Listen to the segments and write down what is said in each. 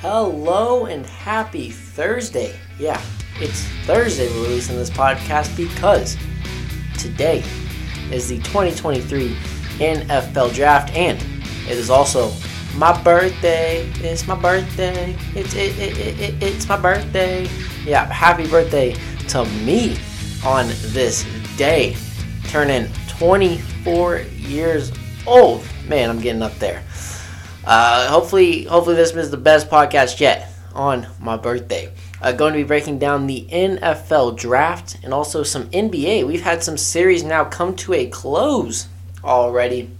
Hello and happy Thursday. Yeah, it's Thursday we're releasing this podcast because today is the 2023 NFL Draft and it is also my birthday. It's my birthday. It's it, it, it, it, it's my birthday. Yeah, happy birthday to me on this day. Turning 24 years old. Man, I'm getting up there. Uh, hopefully, hopefully this is the best podcast yet on my birthday. Uh, going to be breaking down the NFL draft and also some NBA. We've had some series now come to a close already.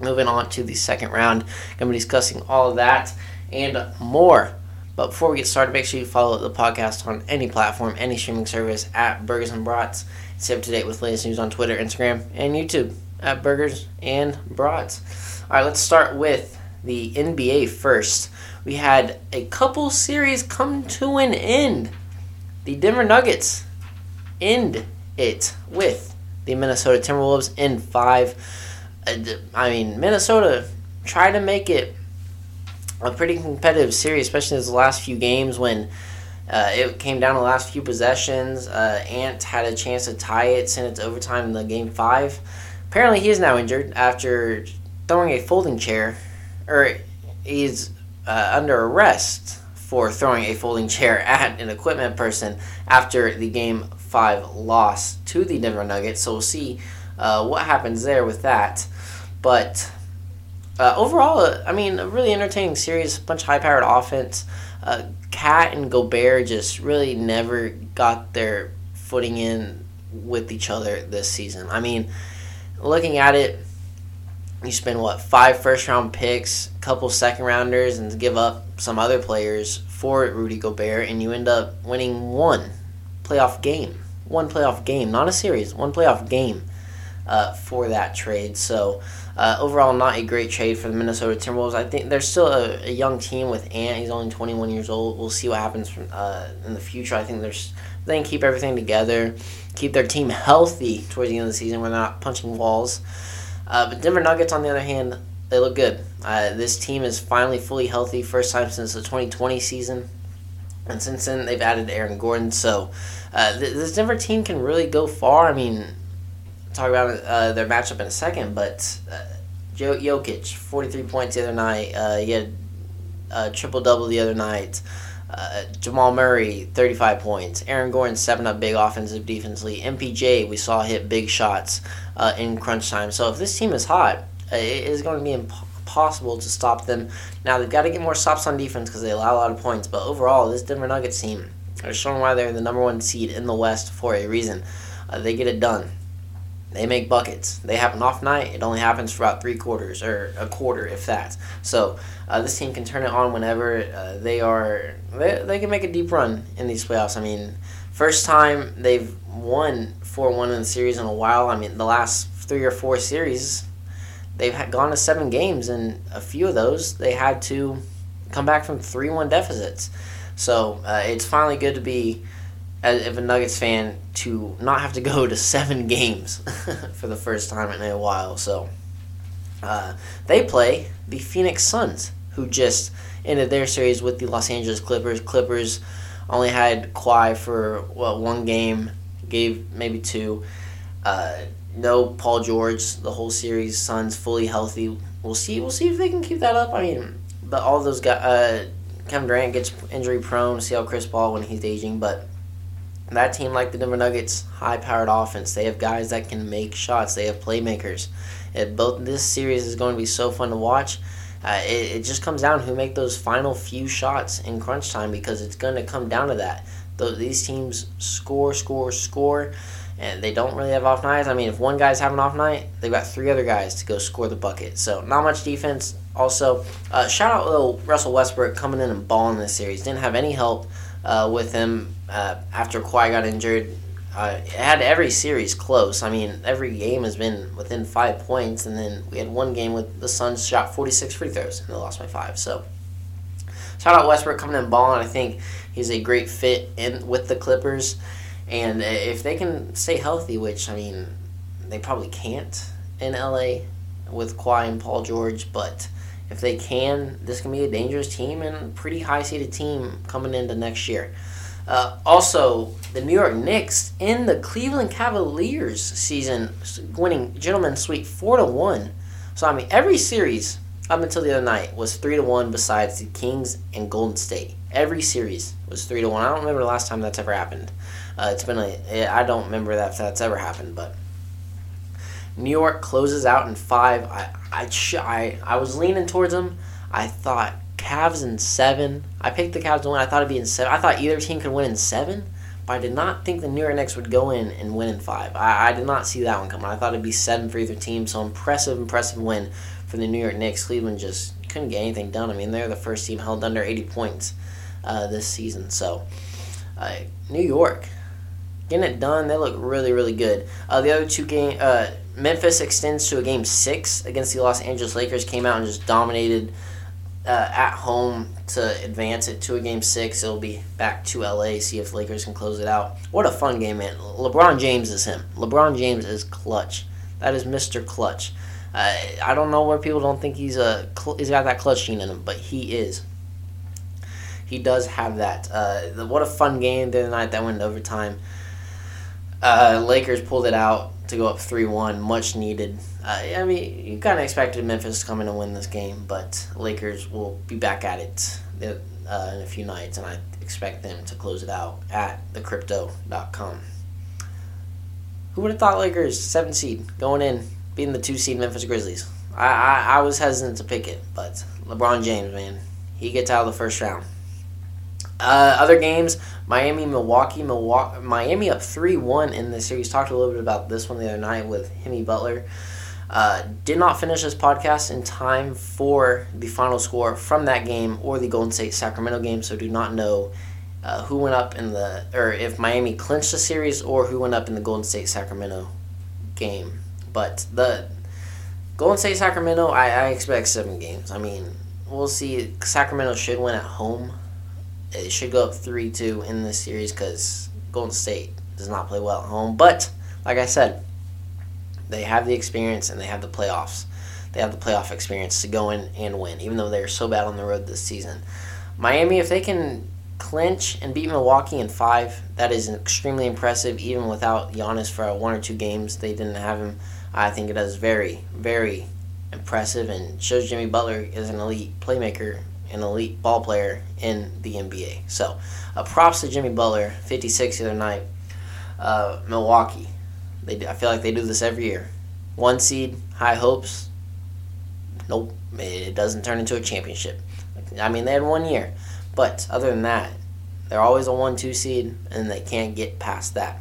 Moving on to the second round, going to be discussing all of that and more. But before we get started, make sure you follow the podcast on any platform, any streaming service at Burgers and Brats. Stay up to date with latest news on Twitter, Instagram, and YouTube at Burgers and Brats. All right, let's start with the NBA first. We had a couple series come to an end. The Denver Nuggets end it with the Minnesota Timberwolves in five. Uh, I mean, Minnesota tried to make it a pretty competitive series, especially in the last few games when uh, it came down to the last few possessions. Uh, Ant had a chance to tie it, send it to overtime in the game five. Apparently, he is now injured after throwing a folding chair or he's uh, under arrest for throwing a folding chair at an equipment person after the game five loss to the Denver Nuggets. So we'll see uh, what happens there with that. But uh, overall, I mean, a really entertaining series, a bunch of high powered offense. Uh, KAT and Gobert just really never got their footing in with each other this season. I mean, looking at it, you spend what five first round picks, couple second rounders, and give up some other players for Rudy Gobert, and you end up winning one playoff game, one playoff game, not a series, one playoff game uh, for that trade. So uh, overall, not a great trade for the Minnesota Timberwolves. I think they're still a, a, young team with Ant. He's only 21 years old. We'll see what happens from, uh, in the future. I think there's they can keep everything together, keep their team healthy towards the end of the season. We're not punching walls. Uh, but Denver Nuggets, on the other hand, they look good. Uh, this team is finally fully healthy, first time since the 2020 season. And since then, they've added Aaron Gordon. So uh, th- this Denver team can really go far. I mean, talk about uh, their matchup in a second, but uh, Jokic, 43 points the other night. Uh, he had a triple double the other night. Uh, Jamal Murray, 35 points. Aaron Gordon, 7 up big offensive defensively. MPJ, we saw hit big shots uh, in crunch time. So if this team is hot, uh, it is going to be impossible to stop them. Now, they've got to get more stops on defense because they allow a lot of points. But overall, this Denver Nuggets team are showing why they're the number one seed in the West for a reason. Uh, they get it done. They make buckets. They have an off night. It only happens for about three quarters or a quarter, if that. So uh, this team can turn it on whenever uh, they are. They, they can make a deep run in these playoffs. I mean, first time they've won four one in the series in a while. I mean, the last three or four series, they've gone to seven games, and a few of those they had to come back from three one deficits. So uh, it's finally good to be as if a Nuggets fan to not have to go to seven games for the first time in a while. So uh, they play the Phoenix Suns, who just ended their series with the Los Angeles Clippers. Clippers only had Kawhi for what one game, gave maybe two. Uh, no Paul George the whole series. Suns fully healthy. We'll see. We'll see if they can keep that up. I mean, but all those guys. Uh, Kevin Durant gets injury prone. See how Chris Paul when he's aging, but that team, like the Denver Nuggets, high powered offense. They have guys that can make shots. They have playmakers. It, both this series is going to be so fun to watch. Uh, it, it just comes down who make those final few shots in crunch time because it's going to come down to that. Those, these teams score, score, score, and they don't really have off nights. I mean, if one guy's having off night, they've got three other guys to go score the bucket. So not much defense. Also, uh, shout out little Russell Westbrook coming in and balling this series. Didn't have any help uh, with him uh, after Kawhi got injured. Uh, had every series close. I mean, every game has been within five points, and then we had one game with the Suns shot 46 free throws and they lost by five. So, shout out Westbrook coming in balling. I think he's a great fit in with the Clippers, and if they can stay healthy, which I mean, they probably can't in LA with Kawhi and Paul George, but if they can, this can be a dangerous team and pretty high seeded team coming into next year. Uh, also, the New York Knicks in the Cleveland Cavaliers season, winning gentlemen sweep four to one. So I mean, every series up until the other night was three to one. Besides the Kings and Golden State, every series was three to one. I don't remember the last time that's ever happened. Uh, it's been a I don't remember that if that's ever happened, but New York closes out in five. I I I, I was leaning towards them. I thought Cavs in seven. I picked the Cavs to win. I thought it'd be in seven. I thought either team could win in seven, but I did not think the New York Knicks would go in and win in five. I, I did not see that one coming. I thought it'd be seven for either team. So impressive, impressive win for the New York Knicks. Cleveland just couldn't get anything done. I mean, they're the first team held under 80 points uh, this season. So uh, New York getting it done. They look really, really good. Uh, the other two game, uh, Memphis extends to a game six against the Los Angeles Lakers. Came out and just dominated uh, at home to advance it to a game six. It'll be back to LA, see if Lakers can close it out. What a fun game, man. LeBron James is him. LeBron James is clutch. That is Mr. Clutch. Uh, I don't know where people don't think he's a he's got that clutch gene in him, but he is. He does have that. Uh, what a fun game the other night that went overtime. Uh, Lakers pulled it out to go up 3 1, much needed. Uh, I mean, you kind of expected Memphis to come in and win this game, but Lakers will be back at it uh, in a few nights, and I expect them to close it out at the Crypto.com. Who would have thought Lakers, 7 seed, going in, beating the 2 seed Memphis Grizzlies? I, I, I was hesitant to pick it, but LeBron James, man, he gets out of the first round. Uh, other games, Miami, Milwaukee, Milwaukee, Miami up three one in the series. Talked a little bit about this one the other night with Jimmy Butler. Uh, did not finish this podcast in time for the final score from that game or the Golden State Sacramento game, so do not know uh, who went up in the or if Miami clinched the series or who went up in the Golden State Sacramento game. But the Golden State Sacramento, I, I expect seven games. I mean, we'll see. Sacramento should win at home it should go up 3 2 in this series because Golden State does not play well at home. But, like I said, they have the experience and they have the playoffs. They have the playoff experience to go in and win, even though they're so bad on the road this season. Miami, if they can clinch and beat Milwaukee in five, that is extremely impressive, even without Giannis for one or two games. They didn't have him. I think it is very, very impressive and shows Jimmy Butler is an elite playmaker an elite ball player in the NBA. So, uh, props to Jimmy Butler, 56 the other night. Uh, Milwaukee, they I feel like they do this every year. One seed, high hopes. Nope, it doesn't turn into a championship. I mean, they had one year, but other than that, they're always a one-two seed, and they can't get past that.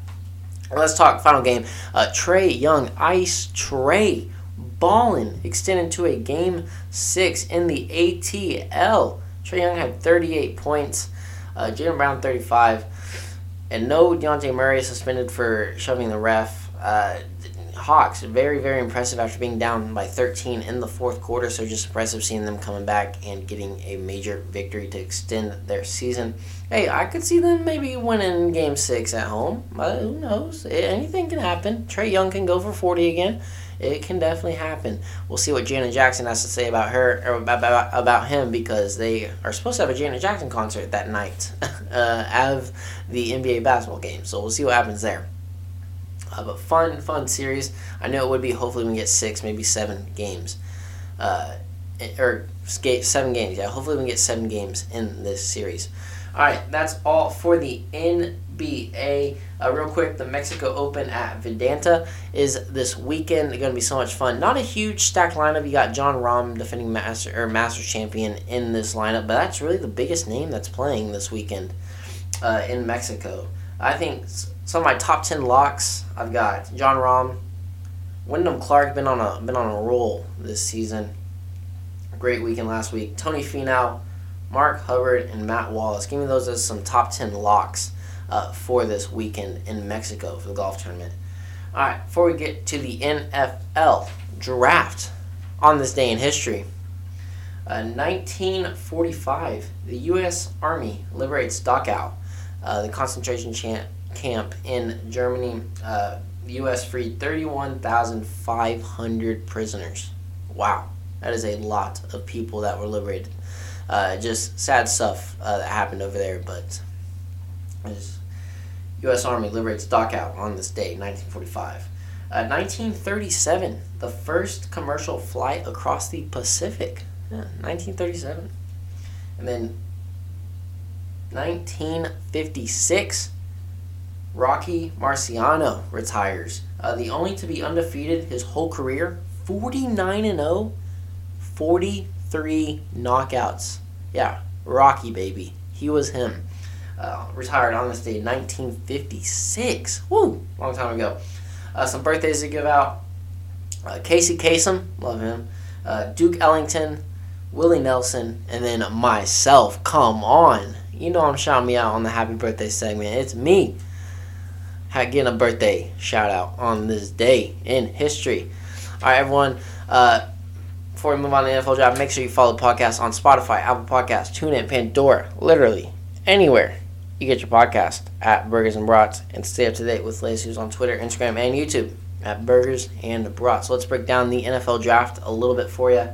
Let's talk final game. Uh, Trae Young, Ice Trae, balling, extending to a game six in the ATL. Trae Young had 38 points, uh, Jaylen Brown 35, and no Dejounte Murray suspended for shoving the ref. Uh, Hawks very very impressive after being down by 13 in the fourth quarter. So just impressive seeing them coming back and getting a major victory to extend their season. Hey, I could see them maybe winning Game Six at home, but who knows? Anything can happen. Trae Young can go for 40 again it can definitely happen. We'll see what Janet Jackson has to say about her or about, about him because they are supposed to have a Janet Jackson concert that night uh, of the NBA basketball game. So we'll see what happens there. Uh, but fun, fun series. I know it would be. Hopefully, we can get six, maybe seven games, uh, or seven games. Yeah, hopefully we can get seven games in this series. All right, that's all for the NBA. Uh, real quick, the Mexico Open at Vidanta is this weekend. It's going to be so much fun. Not a huge stacked lineup. You got Jon Rahm defending master or Masters champion in this lineup, but that's really the biggest name that's playing this weekend uh, in Mexico. I think some of my top ten locks. I've got Jon Rahm, Wyndham Clark been on a been on a roll this season. Great weekend last week. Tony Finau. Mark Hubbard, and Matt Wallace. Give me those as some top 10 locks uh, for this weekend in Mexico for the golf tournament. All right, before we get to the NFL draft on this day in history, uh, 1945, the U.S. Army liberates Dachau, uh, the concentration camp in Germany. Uh, the U.S. freed 31,500 prisoners. Wow. That is a lot of people that were liberated. Uh, just sad stuff uh, that happened over there, but U.S. Army liberates Dachau on this day, 1945. Uh, 1937, the first commercial flight across the Pacific. Yeah, 1937. And then 1956, Rocky Marciano retires. Uh, the only to be undefeated his whole career, 49 and 0, 43 knockouts. Yeah, Rocky baby. He was him. Uh, retired on this day, 1956. Woo, long time ago. Uh, some birthdays to give out. Uh, Casey Kasem, love him. Uh, Duke Ellington, Willie Nelson, and then myself. Come on. You know I'm shouting me out on the happy birthday segment. It's me getting a birthday shout out on this day in history. All right, everyone. Uh, before we move on to the NFL draft, make sure you follow the podcast on Spotify, Apple Podcasts, TuneIn, Pandora, literally anywhere you get your podcast at Burgers and Brats, and stay up to date with latest news on Twitter, Instagram, and YouTube at Burgers and Brats. So let's break down the NFL draft a little bit for you.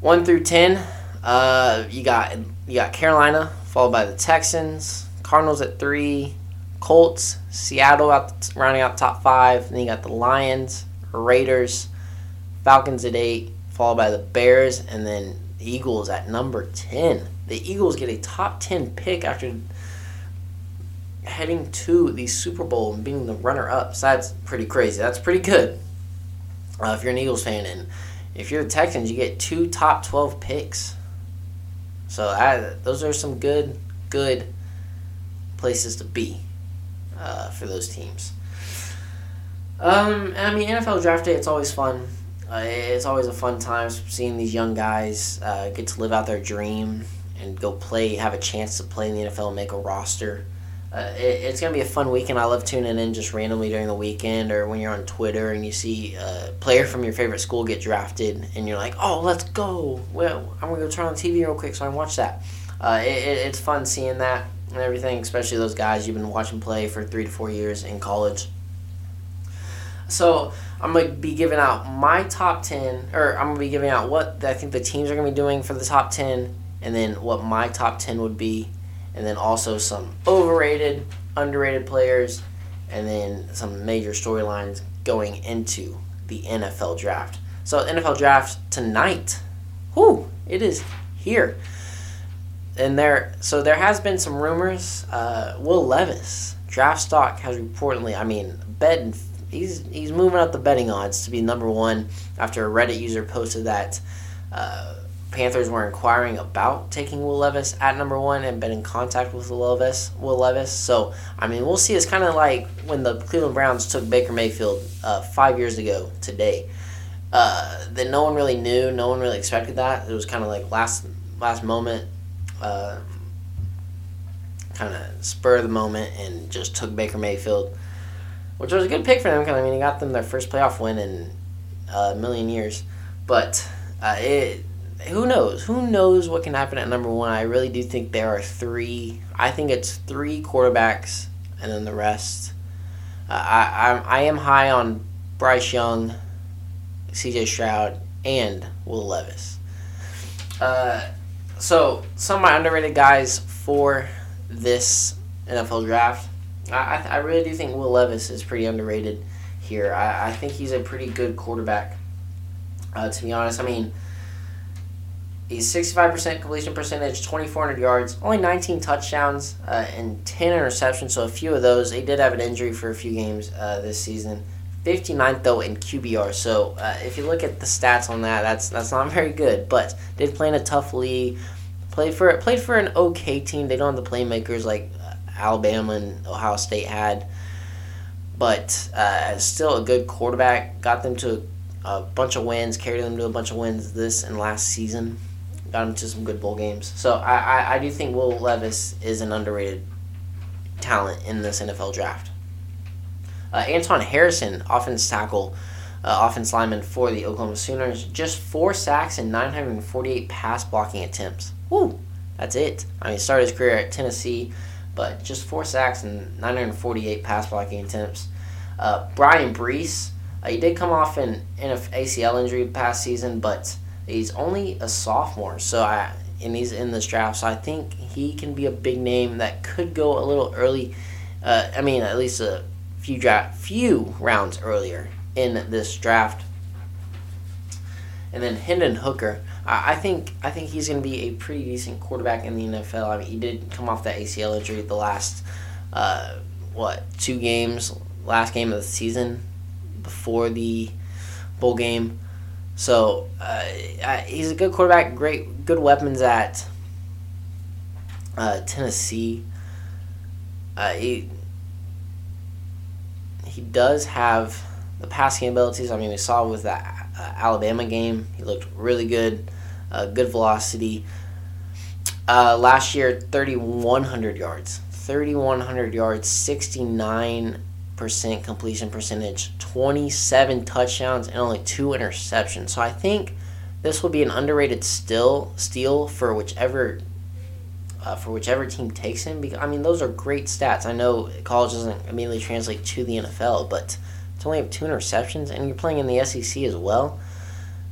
One through ten, uh, you got you got Carolina, followed by the Texans, Cardinals at three, Colts, Seattle out rounding out top five. Then you got the Lions, Raiders, Falcons at eight, followed by the Bears, and then the Eagles at number ten. The Eagles get a top ten pick after heading to the Super Bowl and being the runner-up. So that's pretty crazy. That's pretty good uh, if you're an Eagles fan, and if you're the Texans, you get two top twelve picks. So I, those are some good, good places to be uh, for those teams. Um, I mean, NFL draft day, it's always fun. Uh, it's always a fun time seeing these young guys uh, get to live out their dream and go play, have a chance to play in the NFL make a roster. Uh, it, it's going to be a fun weekend. I love tuning in just randomly during the weekend or when you're on Twitter and you see a player from your favorite school get drafted and you're like, oh, let's go. Well, I'm going to go turn on TV real quick so I can watch that. Uh, it, it, it's fun seeing that and everything, especially those guys you've been watching play for three to four years in college. So I'm gonna be giving out my top ten, or I'm gonna be giving out what I think the teams are gonna be doing for the top ten, and then what my top ten would be, and then also some overrated, underrated players, and then some major storylines going into the NFL draft. So NFL draft tonight, whoo, it is here and there so there has been some rumors. Uh, Will Levis draft stock has reportedly, I mean, bet he's he's moving up the betting odds to be number one after a Reddit user posted that. Uh, Panthers were inquiring about taking Will Levis at number one and been in contact with Will Levis. Will Levis. So I mean, we'll see. It's kind of like when the Cleveland Browns took Baker Mayfield uh, five years ago today. Uh, that no one really knew, no one really expected that. It was kind of like last last moment uh, kind of spur of the moment and just took Baker Mayfield, which was a good pick for them because I mean he got them their first playoff win in a million years. But uh, it, who knows? Who knows what can happen at number one? I really do think there are three. I think it's three quarterbacks and then the rest. Uh, I, I I am high on Bryce Young, C.J. Stroud, and Will Levis. Uh, so some of my underrated guys for this NFL draft, I, I really do think Will Levis is pretty underrated here. I, I think he's a pretty good quarterback. Uh, to be honest, I mean, he's 65% completion percentage, 2,400 yards, only 19 touchdowns, uh, and 10 interceptions. So a few of those. He did have an injury for a few games uh, this season. 59th though in QBR. So uh, if you look at the stats on that, that's that's not very good. But did play in a tough league. Played for played for an okay team. They don't have the playmakers like uh, Alabama and Ohio State had, but uh, still a good quarterback. Got them to a bunch of wins. Carried them to a bunch of wins this and last season. Got them to some good bowl games. So I, I, I do think Will Levis is an underrated talent in this NFL draft. Uh, Anton Harrison, offense tackle, uh, offense lineman for the Oklahoma Sooners, just four sacks and 948 pass blocking attempts. Woo, that's it. I mean, started his career at Tennessee, but just four sacks and 948 pass blocking attempts. Uh, Bryan Bresee, Uh, he did come off an, an ACL injury past season, but he's only a sophomore, so I and he's in this draft, so I think he can be a big name that could go a little early. Uh, I mean, at least a few draft, few rounds earlier in this draft. And then Hendon Hooker, I, I think I think he's going to be a pretty decent quarterback in the NFL. I mean, he did come off that ACL injury the last uh, what two games, last game of the season before the bowl game. So uh, he's a good quarterback, great, good weapons at uh, Tennessee. Uh, he he does have the passing abilities. I mean, we saw with that uh, Alabama game, he looked really good, uh, good velocity. Uh, last year, 3,100 yards. 3,100 yards, 69% completion percentage, 27 touchdowns, and only two interceptions. So I think this will be an underrated still steal for whichever uh, for whichever team takes him. Because I mean, those are great stats. I know college doesn't immediately translate to the NFL, but to only have two interceptions and you're playing in the SEC as well,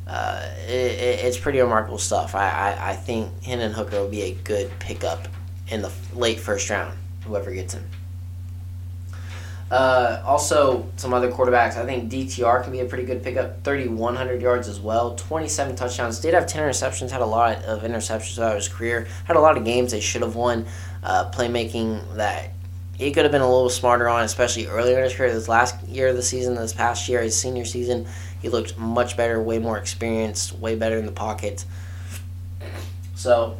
uh, it, it, it's pretty remarkable stuff. I, I, I think Hendon Hooker will be a good pickup in the late first round, whoever gets him. Uh, also, some other quarterbacks. I think DTR can be a pretty good pickup. 3,100 yards as well. 27 touchdowns. Did have 10 interceptions. Had a lot of interceptions throughout his career. Had a lot of games they should have won. Uh, playmaking that he could have been a little smarter on, especially earlier in his career. This last year of the season, this past year, his senior season, he looked much better, way more experienced, way better in the pocket. So,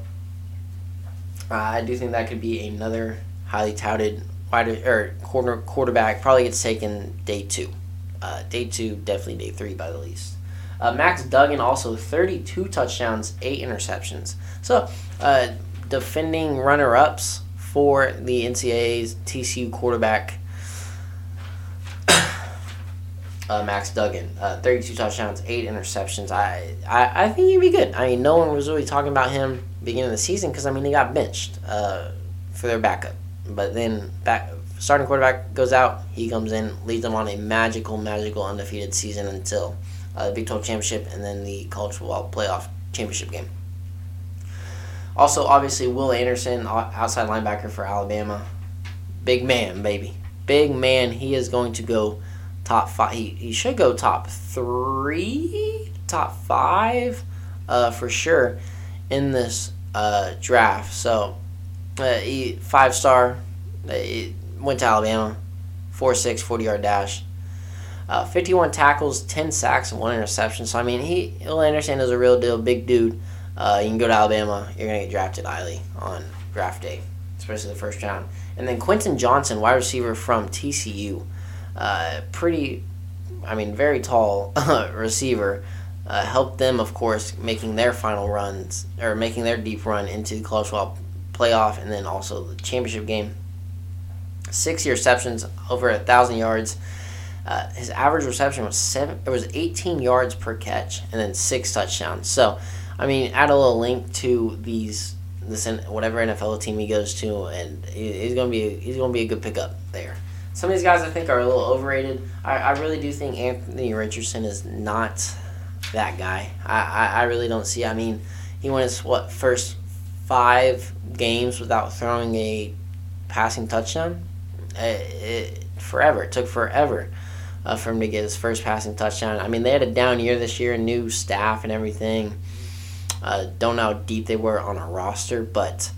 uh, I do think that could be another highly touted wide or corner quarterback probably gets taken day two. Uh, day two, definitely day three by the least. Uh, Max Duggan also 32 touchdowns, eight interceptions. So uh, defending runner ups for the NCAA's TCU quarterback. Uh, Max Duggan, uh, 32 touchdowns, eight interceptions. I, I I think he'd be good. I mean, no one was really talking about him beginning of the season because I mean he got benched uh, for their backup. But then back starting quarterback goes out, he comes in, leads them on a magical, magical undefeated season until uh, the Big 12 championship and then the college football playoff championship game. Also, obviously, Will Anderson, outside linebacker for Alabama, big man, baby, big man. He is going to go top five. He, he should go top three, top five, uh, for sure in this uh, draft. So uh, he, five star. He went to Alabama. 4 6, 40 yard dash. Uh, 51 tackles, 10 sacks, and one interception. So, I mean, he, Will Anderson is a real deal, big dude. Uh, you can go to Alabama, you're going to get drafted highly on draft day, especially the first round. And then Quentin Johnston, wide receiver from TCU. Uh, pretty, I mean, very tall receiver. Uh, helped them, of course, making their final runs, or making their deep run into the college football playoff and then also the championship game. Six receptions, over a thousand yards. Uh, his average reception was seven. It was 18 yards per catch, and then six touchdowns. So, I mean, add a little link to these this whatever NFL team he goes to, and he's gonna be he's gonna be a good pickup there. Some of these guys I think are a little overrated. I, I really do think Anthony Richardson is not that guy. I, I, I really don't see. I mean, he won his what first five games without throwing a passing touchdown. It, it, forever. It took forever uh, for him to get his first passing touchdown. I mean, they had a down year this year, new staff and everything. Uh, don't know how deep they were on a roster, but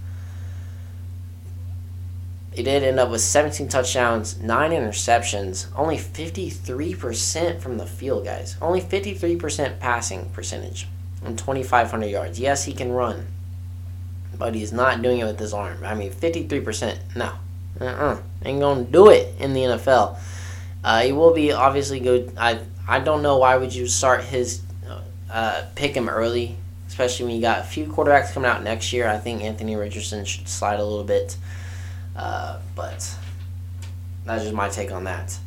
he did end up with 17 touchdowns, 9 interceptions, only 53% from the field, guys. Only 53% passing percentage and 2,500 yards. Yes, he can run but he's not doing it with his arm. I mean, 53%, no. Uh-uh. Ain't going to do it in the NFL. Uh, he will be obviously good. I I don't know why would you start his uh, pick him early, especially when you got a few quarterbacks coming out next year. I think Anthony Richardson should slide a little bit, uh, but that's just my take on that.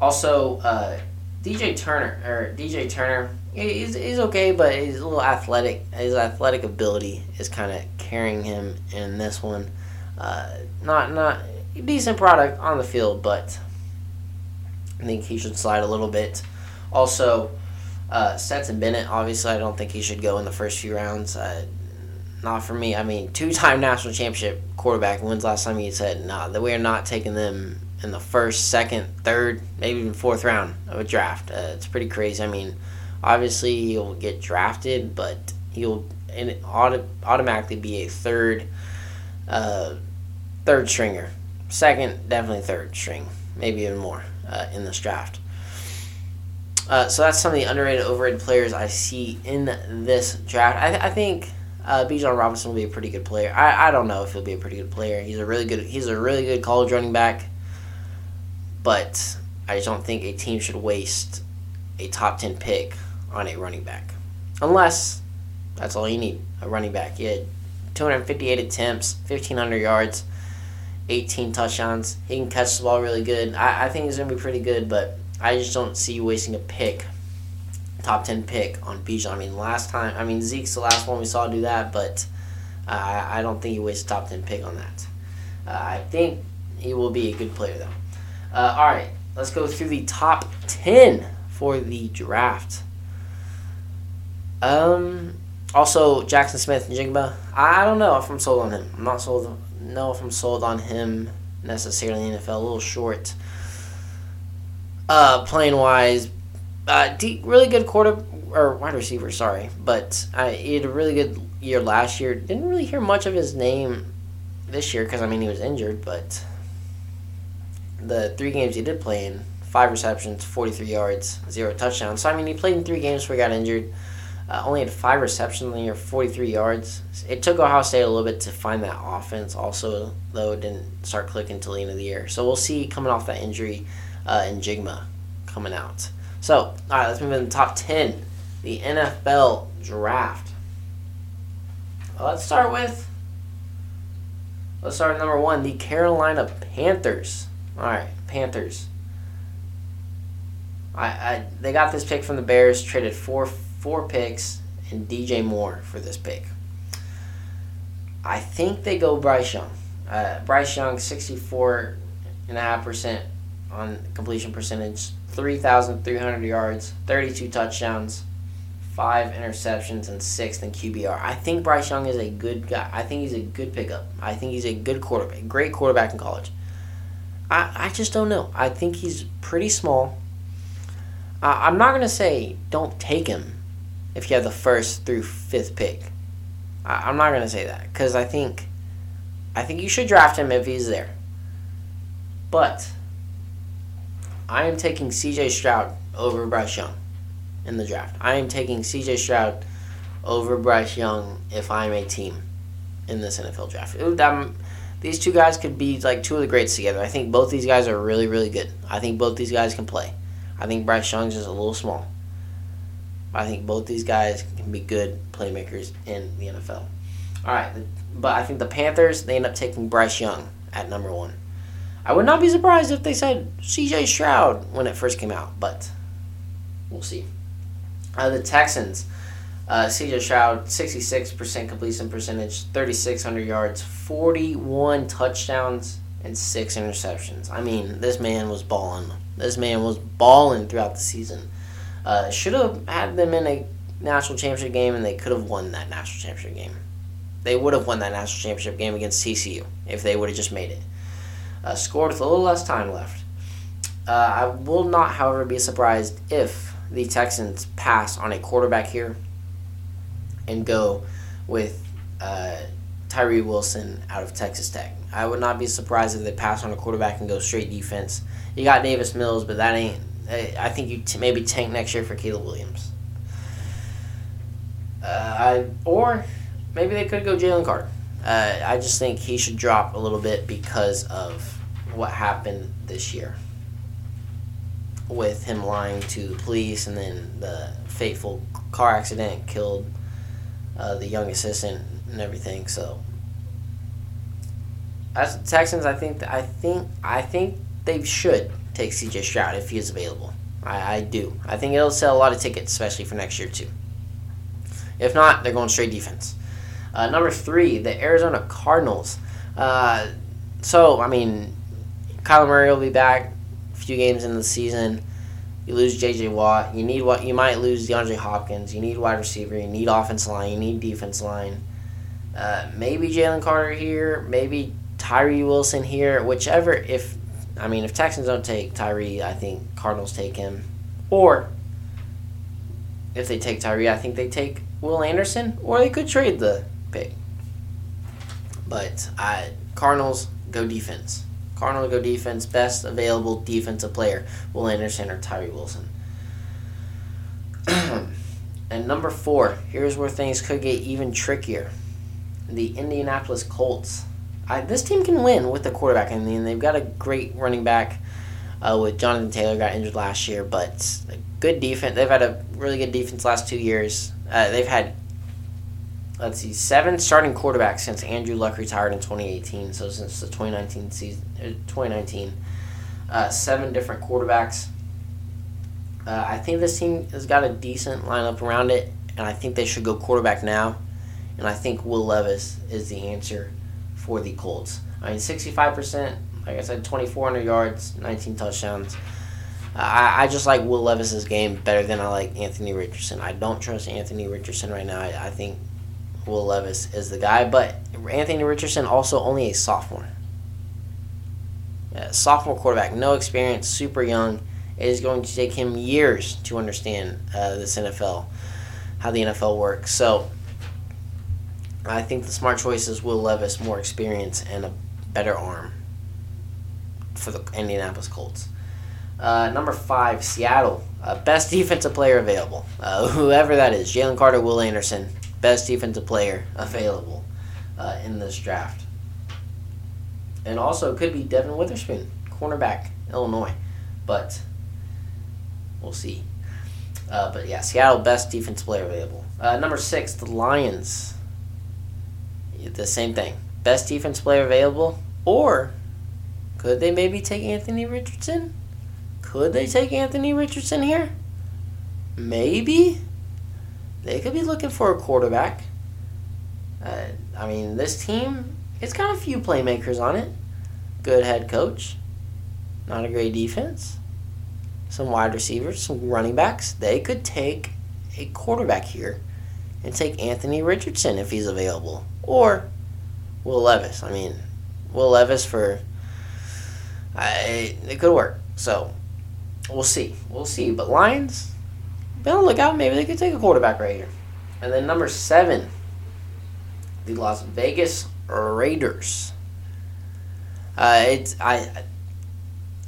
Also, uh, DJ Turner or DJ Turner he's, he's okay, but he's a little athletic. His athletic ability is kind of carrying him in this one. Uh, not not decent product on the field, but I think he should slide a little bit. Also, uh, Stetson Bennett, obviously, I don't think he should go in the first few rounds. Uh, not for me. I mean, two time national championship quarterback. When's last time you said, nah, that we are not taking them in the first, second, third, maybe even fourth round of a draft? Uh, it's pretty crazy. I mean, obviously, he'll get drafted, but he'll and auto- automatically be a third, uh, third stringer. Second, definitely third string, maybe even more uh, in this draft. Uh, so that's some of the underrated, overrated players I see in this draft. I, I think uh, Bijan Robinson will be a pretty good player. I, I don't know if he'll be a pretty good player. He's a really good he's a really good college running back, but I just don't think a team should waste a top ten pick on a running back, unless that's all you need a running back. He had 258 attempts, 1500 yards, 18 touchdowns. He can catch the ball really good. I, I think he's gonna be pretty good, but I just don't see you wasting a pick, top ten pick on Bijan. I mean, last time, I mean Zeke's the last one we saw do that, but uh, I don't think you waste a top ten pick on that. Uh, I think he will be a good player though. Uh, all right, let's go through the top ten for the draft. Um. Also, Jackson Smith-Njigba. I don't know if I'm sold on him. I'm not sold. Know if I'm sold on him necessarily in the NFL. A little short uh, playing wise, uh, deep, really good quarter or wide receiver. Sorry, but uh, he had a really good year last year. Didn't really hear much of his name this year because I mean he was injured, but the three games he did play in, five receptions, forty three yards, zero touchdowns. So I mean he played in three games before he got injured. Uh, only had five receptions in the year, 43 yards. It took Ohio State a little bit to find that offense. Also, though, it didn't start clicking until the end of the year. So we'll see coming off that injury uh, Njigba coming out. So, all right, let's move into the top 10. The NFL draft. Well, let's start with. Let's start with number one, the Carolina Panthers. All right, Panthers. I, I they got this pick from the Bears, traded four four picks and DJ Moore for this pick. I think they go Bryce Young. Uh, Bryce Young, sixty four and a half percent on completion percentage, 3,300 yards, 32 touchdowns, five interceptions, and sixth in QBR. I think Bryce Young is a good guy. I think he's a good pickup. I think he's a good quarterback, great quarterback in college. I, I just don't know. I think he's pretty small. I'm not going to say don't take him if you have the first through fifth pick. I, I'm not to say that because I think I think you should draft him if he's there. But I am taking CJ Stroud over Bryce Young in the draft. I am taking CJ Stroud over Bryce Young if I'm a team in this NFL draft. It, um, these two guys could be like two of the greats together. I think both these guys are really, really good. I think both these guys can play. I think Bryce Young's just a little small. I think both these guys can be good playmakers in the NFL. All right, but I think the Panthers they end up taking Bryce Young at number one. I would not be surprised if they said CJ Stroud when it first came out, but we'll see. Uh, the Texans, uh, CJ Stroud, 66% completion percentage, 3,600 yards, 41 touchdowns, and six interceptions. I mean, this man was balling. This man was balling throughout the season. Uh, should have had them in a national championship game, and they could have won that national championship game. They would have won that national championship game against TCU if they would have just made it uh, scored with a little less time left. Uh, I will not, however, be surprised if the Texans pass on a quarterback here and go with uh, Tyree Wilson out of Texas Tech. I would not be surprised if they pass on a quarterback and go straight defense. You got Davis Mills, but that ain't. I think you t- maybe tank next year for Caleb Williams. Uh, I, or maybe they could go Jalen Carter. Uh, I just think he should drop a little bit because of what happened this year with him lying to the police and then the fateful car accident killed uh, the young assistant and everything. So as Texans, I think I think I think they should take CJ Stroud if he is available. I, I do. I think it'll sell a lot of tickets, especially for next year too. If not, they're going straight defense. Uh, number three, the Arizona Cardinals. Uh, so I mean, Kyler Murray will be back a few games in the season. You lose J.J. Watt. You need what you might lose DeAndre Hopkins. You need wide receiver. You need offense line. You need defense line. Uh, maybe Jalen Carter here. Maybe Tyree Wilson here. Whichever. If I mean, if Texans don't take Tyree, I think Cardinals take him. Or if they take Tyree, I think they take Will Anderson. Or they could trade the pick. But I Cardinals go defense. Cardinals go defense. Best available defensive player: Will Anderson or Tyree Wilson. and number four, here's where things could get even trickier. The Indianapolis Colts. I, this team can win with the quarterback. I mean, they've got a great running back uh, with Jonathan Taylor got injured last year, but good defense. They've had a really good defense last two years. Uh, they've had let's see, seven starting quarterbacks since Andrew Luck retired in 2018. So since the 2019 season, uh, 2019, uh, seven different quarterbacks. Uh, I think this team has got a decent lineup around it, and I think they should go quarterback now. And I think Will Levis is the answer for the Colts. I mean, 65%, like I said, 2,400 yards, 19 touchdowns. I, I just like Will Levis's game better than I like Anthony Richardson. I don't trust Anthony Richardson right now. I, I think Will Levis is the guy, but Anthony Richardson also only a sophomore. Sophomore quarterback, no experience, super young. It is going to take him years to understand uh, this NFL, how the NFL works. So I think the smart choices Will Levis, more experience and a better arm for the Indianapolis Colts. Uh, number five, Seattle. Uh, best defensive player available. Uh, whoever that is. Jalen Carter, Will Anderson best defensive player available uh, in this draft. And also could be Devon Witherspoon, cornerback, Illinois. But we'll see. Uh, but yeah, Seattle best defensive player available. Uh, number six, the Lions. The same thing. Best defense player available. Or could they maybe take Anthony Richardson? Could they take Anthony Richardson here? Maybe they could be looking for a quarterback. Uh, I mean, this team, it's got a few playmakers on it. Good head coach, not a great defense, some wide receivers, some running backs. They could take a quarterback here and take Anthony Richardson if he's available. Or Will Levis. I mean, Will Levis for. I, it could work. So, we'll see. We'll see. But Lions, be on the lookout. Maybe they could take a quarterback right here. And then number seven, the Las Vegas Raiders. Uh, it's I.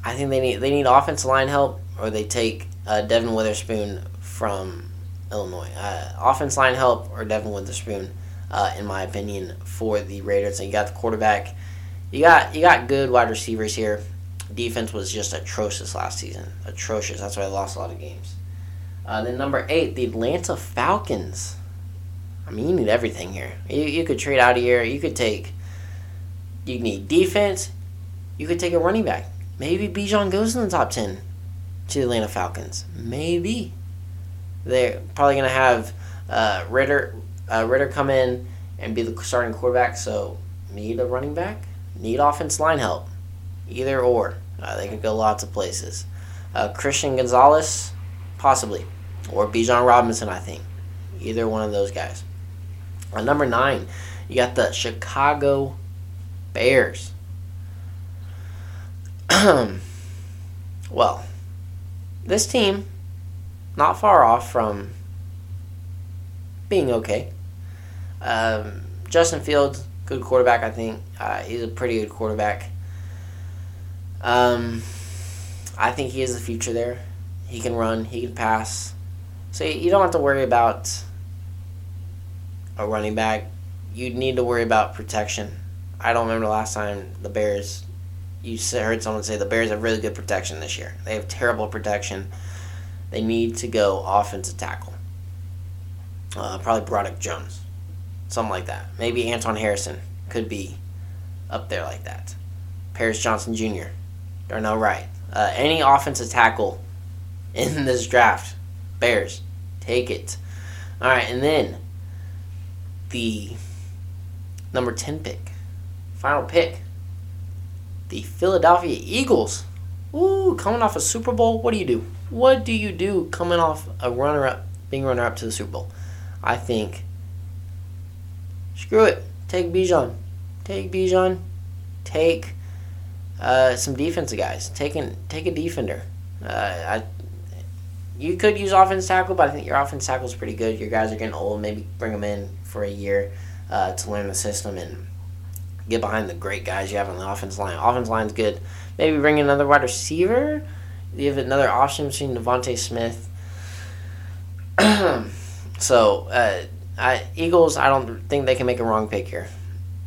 I think they need they need offensive line help, or they take uh, Devon Witherspoon from Illinois. Uh, offense line help or Devon Witherspoon, uh, in my opinion, for the Raiders. And you got the quarterback. You got you got good wide receivers here. Defense was just atrocious last season. Atrocious. That's why I lost a lot of games. Uh, then number eight, the Atlanta Falcons. I mean, you need everything here. You, you could trade out of here. You could take. You need defense. You could take a running back. Maybe Bijan goes in the top ten to the Atlanta Falcons. Maybe they're probably gonna have uh, Ridder uh, Ridder come in and be the starting quarterback. So need a running back. Need offense line help. Either or. Uh, they could go lots of places. Uh, Christian Gonzalez, possibly or Bijan Robinson, I think. Either one of those guys. On number nine, you got the Chicago Bears. well, this team, not far off from being okay. Um, Justin Fields, good quarterback, I think. Uh, he's a pretty good quarterback. Um, I think he has the future there. He can run, he can pass. So you don't have to worry about a running back. You need to worry about protection. I don't remember the last time the Bears. You heard someone say the Bears have really good protection this year. They have terrible protection. They need to go offensive tackle. Uh, probably Broderick Jones, something like that. Maybe Anton Harrison could be up there like that. Paris Johnson Jr., Darnell Wright. Uh, any offensive tackle in this draft, Bears, Take it. All right, and then the number 10 pick, final pick, the Philadelphia Eagles. Ooh, coming off a Super Bowl, what do you do? What do you do coming off a runner up, being runner up to the Super Bowl? I think, screw it. Take Bijan. Take Bijan. Take uh, some defensive guys. Take, an, take a defender. Uh, I, you could use offense tackle, but I think your offense tackle is pretty good. Your guys are getting old. Maybe bring them in for a year uh, to learn the system and get behind the great guys you have on the offense line. Offense line's good. Maybe bring another wide receiver. You have another option between DeVonta Smith. so, uh, I, Eagles, I don't think they can make a wrong pick here.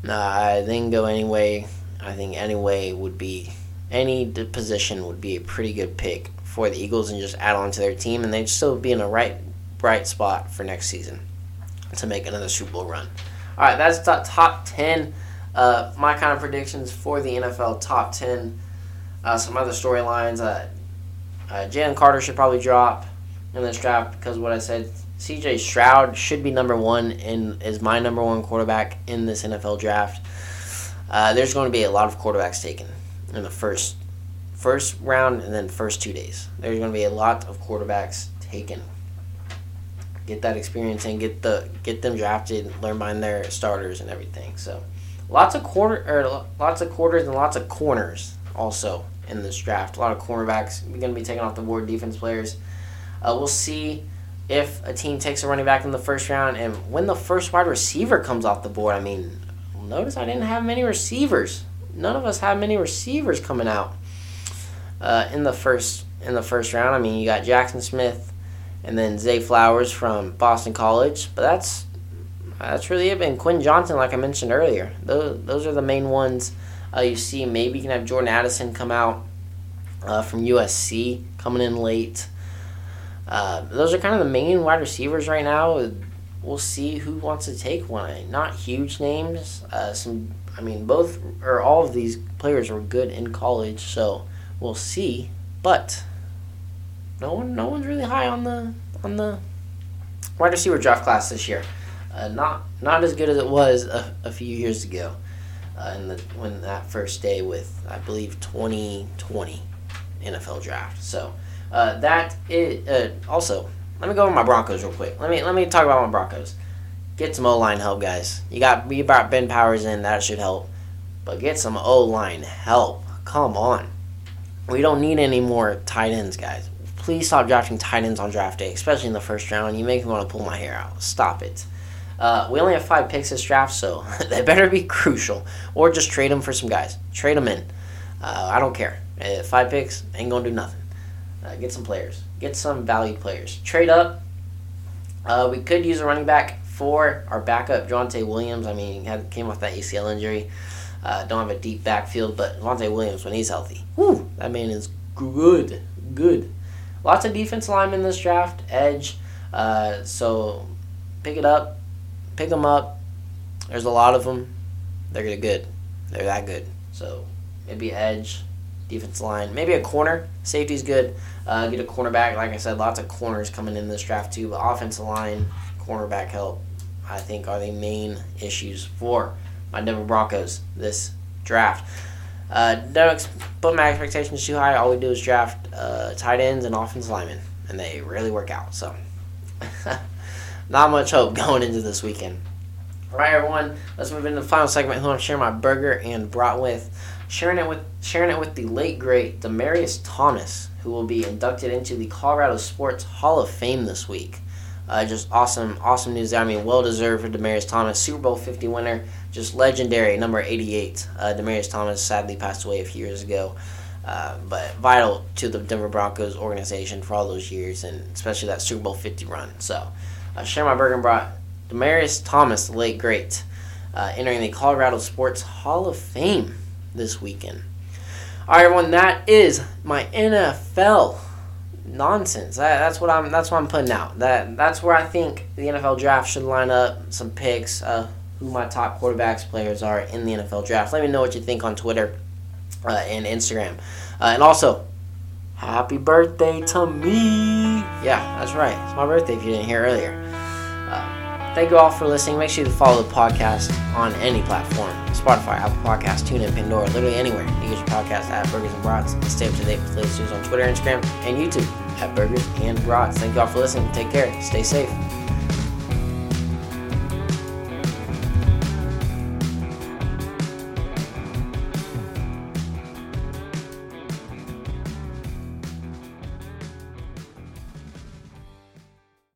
Uh, they can go any way. I think any way would be any position would be a pretty good pick for the Eagles and just add on to their team, and they'd still be in a right bright spot for next season to make another Super Bowl run. All right, that's the top ten. Uh, my kind of predictions for the NFL top ten. Uh, some other storylines. Uh, uh, Jalen Carter should probably drop in this draft because what I said. C.J. Stroud should be number one and is my number one quarterback in this NFL draft. Uh, there's going to be a lot of quarterbacks taken in the first first round and then first two days. There's going to be a lot of quarterbacks taken. Get that experience and get the get them drafted, learn behind their starters and everything. So, lots of quarter or lots of quarters and lots of corners also in this draft. A lot of cornerbacks going to be taken off the board. Defense players. Uh, we'll see if a team takes a running back in the first round and when the first wide receiver comes off the board. I mean, notice I didn't have many receivers. None of us had many receivers coming out uh, in the first in the first round. I mean, you got Jaxon Smith and then Zay Flowers from Boston College, but that's that's really it. And Quentin Johnston, like I mentioned earlier, those those are the main ones uh, you see. Maybe you can have Jordan Addison come out uh, from USC coming in late. Uh, those are kind of the main wide receivers right now. We'll see who wants to take one. Not huge names. Uh, some, I mean, both or all of these players were good in college, so we'll see. But no one, no one's really high on the on the wide receiver draft class this year. Uh, not not as good as it was a, a few years ago, uh, in the when that first day with I believe 2020 NFL draft. So uh, that is uh, also. Let me go over my Broncos real quick. Let me let me talk about my Broncos. Get some O line help, guys. You got you brought Ben Powers in, that should help. But get some O line help. Come on. We don't need any more tight ends, guys. Please stop drafting tight ends on draft day, especially in the first round. You make me want to pull my hair out. Stop it. Uh, we only have five picks this draft, so they better be crucial. Or just trade them for some guys. Trade them in. Uh, I don't care. Uh, five picks ain't gonna do nothing. Uh, get some players. Get some valued players. Trade up. Uh, we could use a running back for our backup, Javonte Williams. I mean, he came off that ACL injury. Uh, don't have a deep backfield, but Javonte Williams, when he's healthy, whew, that man is good. Good. Lots of defense linemen in this draft, edge. So pick it up, pick them up. There's a lot of them. They're good. They're that good. So maybe edge, defense line, maybe a corner. Safety's good. Uh, get a cornerback. Like I said, lots of corners coming in this draft too. But offensive line, cornerback help, I think, are the main issues for my Denver Broncos this draft. Uh, don't put my expectations too high. All we do is draft uh, tight ends and offensive linemen, and they really work out. So, not much hope going into this weekend. All right, everyone. Let's move into the final segment. Who I'm sharing my burger and brat with, sharing it with sharing it with the late great Demaryius Thomas, who will be inducted into the Colorado Sports Hall of Fame this week. Uh, just awesome, awesome news there. I mean, well deserved for Demaryius Thomas, Super Bowl 50 winner, just legendary, number 88. Uh, Demaryius Thomas sadly passed away a few years ago, uh, but vital to the Denver Broncos organization for all those years, and especially that Super Bowl 50 run. So, uh, share my burger brat Demaryius Thomas, the late great, uh, entering the Colorado Sports Hall of Fame this weekend. All right, everyone, that is my NFL nonsense. That, that's what I'm. That's what I'm putting out. That that's where I think the NFL draft should line up. Some picks. Uh, who my top quarterbacks players are in the NFL draft. Let me know what you think on Twitter uh, and Instagram. Uh, and also, happy birthday to me. Yeah, that's right. It's my birthday if you didn't hear earlier. Uh, thank you all for listening. Make sure to follow the podcast on any platform Spotify, Apple Podcasts, TuneIn, Pandora, literally anywhere you get your podcast at Burgers and Brats. And stay up to date with latest news on Twitter, Instagram, and YouTube at Burgers and Brats. Thank you all for listening. Take care. Stay safe.